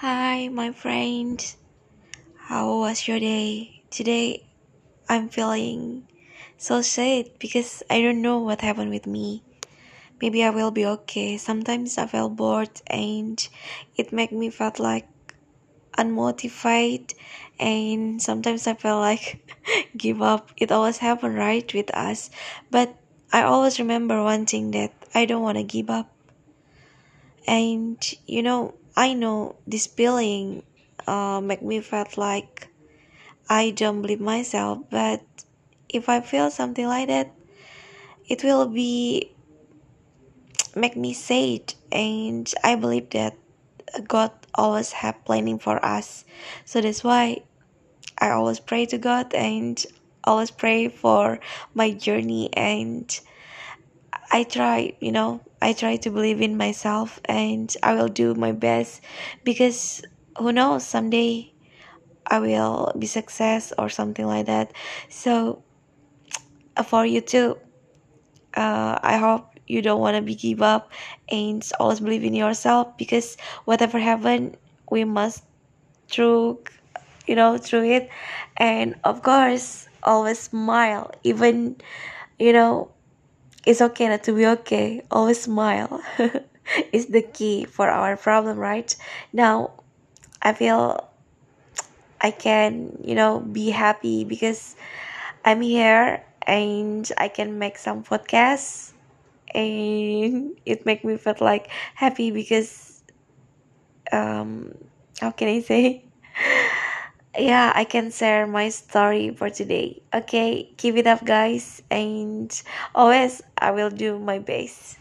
Hi, my friend. How was your day? Today, I'm feeling so sad because I don't know what happened with me. Maybe I will be okay. Sometimes I feel bored and it make me felt like unmotivated and sometimes I feel like give up. It always happen right with us. But I always remember one thing that I don't want to give up. And you know, I know this feeling uh, make me felt like I don't believe myself, but if I feel something like that, it will be make me sad, and I believe that God always have planning for us. So that's why I always pray to God and always pray for my journey and I try, you know, I try to believe in myself and I will do my best because who knows someday I will be success or something like that. So for you too, uh, I hope you don't want to be give up and always believe in yourself because whatever happen, we must through, you know, through it, and of course always smile even, you know it's okay not to be okay. Always smile. is the key for our problem, right? Now, I feel I can, you know, be happy because I'm here and I can make some podcasts and it make me feel like happy because um how can I say yeah, I can share my story for today. Okay, keep it up, guys, and always I will do my best.